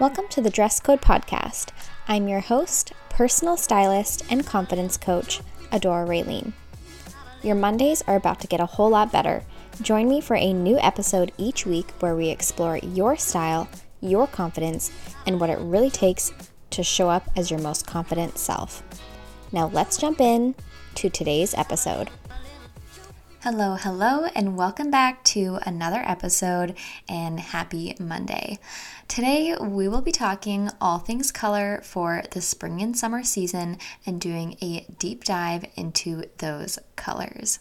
Welcome to the Dress Code Podcast. I'm your host, personal stylist, and confidence coach, Adora Raylene. Your Mondays are about to get a whole lot better. Join me for a new episode each week where we explore your style, your confidence, and what it really takes to show up as your most confident self. Now, let's jump in to today's episode. Hello, hello, and welcome back to another episode and happy Monday. Today, we will be talking all things color for the spring and summer season and doing a deep dive into those colors.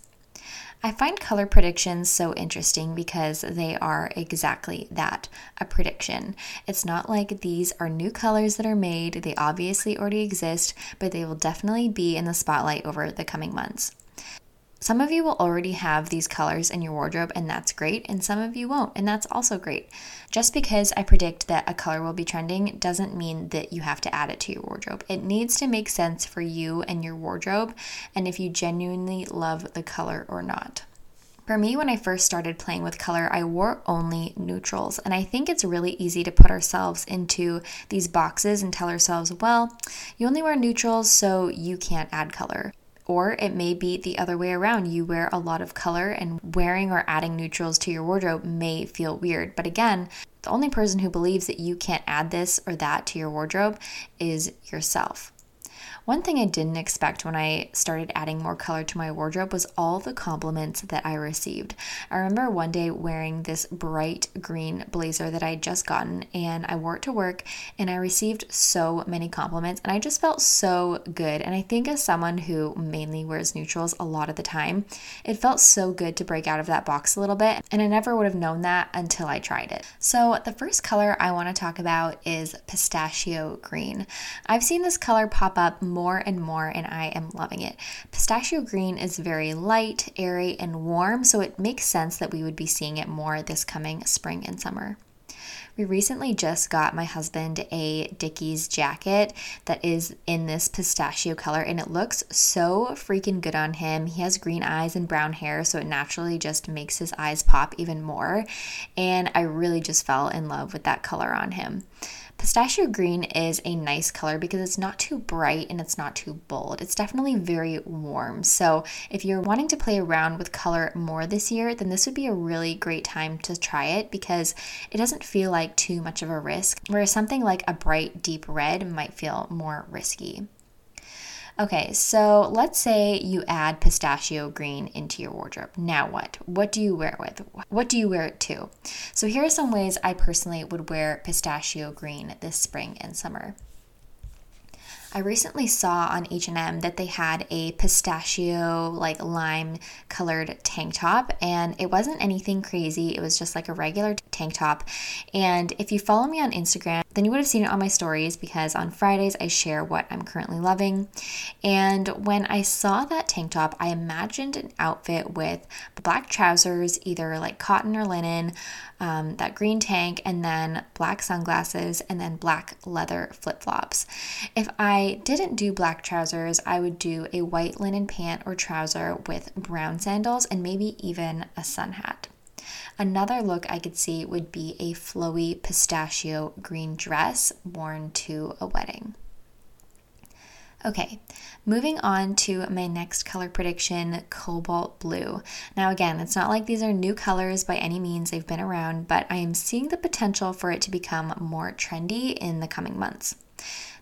I find color predictions so interesting because they are exactly that a prediction. It's not like these are new colors that are made, they obviously already exist, but they will definitely be in the spotlight over the coming months. Some of you will already have these colors in your wardrobe, and that's great, and some of you won't, and that's also great. Just because I predict that a color will be trending doesn't mean that you have to add it to your wardrobe. It needs to make sense for you and your wardrobe, and if you genuinely love the color or not. For me, when I first started playing with color, I wore only neutrals. And I think it's really easy to put ourselves into these boxes and tell ourselves, well, you only wear neutrals, so you can't add color. Or it may be the other way around. You wear a lot of color, and wearing or adding neutrals to your wardrobe may feel weird. But again, the only person who believes that you can't add this or that to your wardrobe is yourself. One thing I didn't expect when I started adding more color to my wardrobe was all the compliments that I received. I remember one day wearing this bright green blazer that I had just gotten and I wore it to work and I received so many compliments and I just felt so good. And I think as someone who mainly wears neutrals a lot of the time, it felt so good to break out of that box a little bit and I never would have known that until I tried it. So the first color I want to talk about is pistachio green. I've seen this color pop up more and more, and I am loving it. Pistachio green is very light, airy, and warm, so it makes sense that we would be seeing it more this coming spring and summer. We recently just got my husband a Dickies jacket that is in this pistachio color and it looks so freaking good on him. He has green eyes and brown hair, so it naturally just makes his eyes pop even more. And I really just fell in love with that color on him. Pistachio green is a nice color because it's not too bright and it's not too bold. It's definitely very warm. So, if you're wanting to play around with color more this year, then this would be a really great time to try it because it doesn't feel like too much of a risk, whereas something like a bright, deep red might feel more risky. Okay, so let's say you add pistachio green into your wardrobe. Now what? What do you wear it with? What do you wear it to? So here are some ways I personally would wear pistachio green this spring and summer. I recently saw on H&M that they had a pistachio like lime colored tank top and it wasn't anything crazy. It was just like a regular tank top. And if you follow me on Instagram, then you would have seen it on my stories because on Fridays I share what I'm currently loving. And when I saw that tank top, I imagined an outfit with black trousers, either like cotton or linen, um, that green tank, and then black sunglasses, and then black leather flip flops. If I didn't do black trousers, I would do a white linen pant or trouser with brown sandals and maybe even a sun hat. Another look I could see would be a flowy pistachio green dress worn to a wedding. Okay, moving on to my next color prediction cobalt blue. Now, again, it's not like these are new colors by any means, they've been around, but I am seeing the potential for it to become more trendy in the coming months.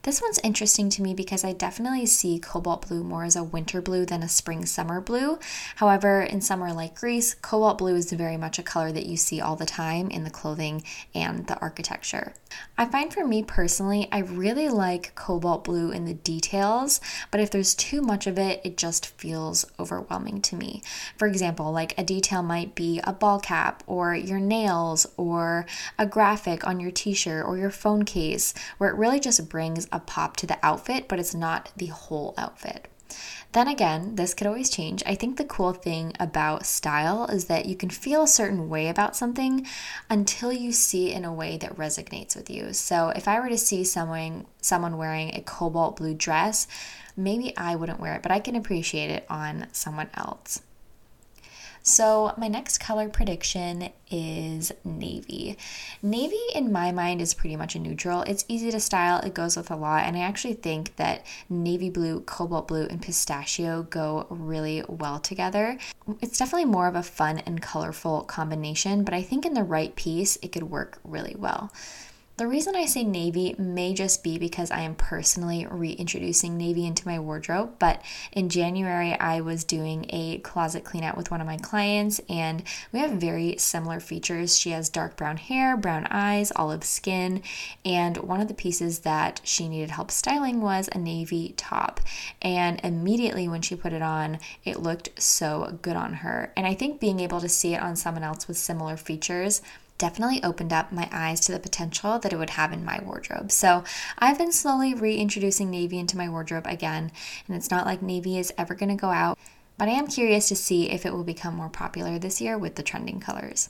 This one's interesting to me because I definitely see cobalt blue more as a winter blue than a spring summer blue. However, in summer like Greece, cobalt blue is very much a color that you see all the time in the clothing and the architecture. I find for me personally, I really like cobalt blue in the details, but if there's too much of it, it just feels overwhelming to me. For example, like a detail might be a ball cap or your nails or a graphic on your t shirt or your phone case, where it really just brings a pop to the outfit, but it's not the whole outfit. Then again, this could always change. I think the cool thing about style is that you can feel a certain way about something until you see it in a way that resonates with you. So if I were to see someone someone wearing a cobalt blue dress, maybe I wouldn't wear it, but I can appreciate it on someone else. So, my next color prediction is navy. Navy, in my mind, is pretty much a neutral. It's easy to style, it goes with a lot, and I actually think that navy blue, cobalt blue, and pistachio go really well together. It's definitely more of a fun and colorful combination, but I think in the right piece, it could work really well. The reason I say navy may just be because I am personally reintroducing navy into my wardrobe, but in January I was doing a closet clean out with one of my clients and we have very similar features. She has dark brown hair, brown eyes, olive skin, and one of the pieces that she needed help styling was a navy top. And immediately when she put it on, it looked so good on her. And I think being able to see it on someone else with similar features definitely opened up my eyes to the potential that it would have in my wardrobe. So I've been slowly reintroducing navy into my wardrobe again, and it's not like navy is ever going to go out, but I am curious to see if it will become more popular this year with the trending colors.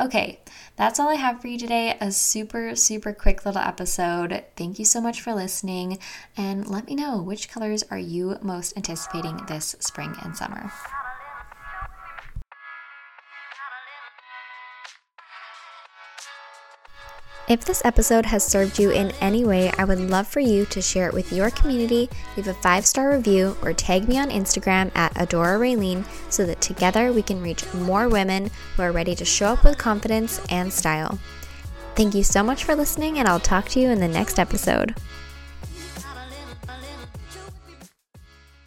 Okay, that's all I have for you today. A super, super quick little episode. Thank you so much for listening, and let me know which colors are you most anticipating this spring and summer. If this episode has served you in any way, I would love for you to share it with your community, leave a five star review, or tag me on Instagram at Adora Raylene so that together we can reach more women who are ready to show up with confidence and style. Thank you so much for listening, and I'll talk to you in the next episode.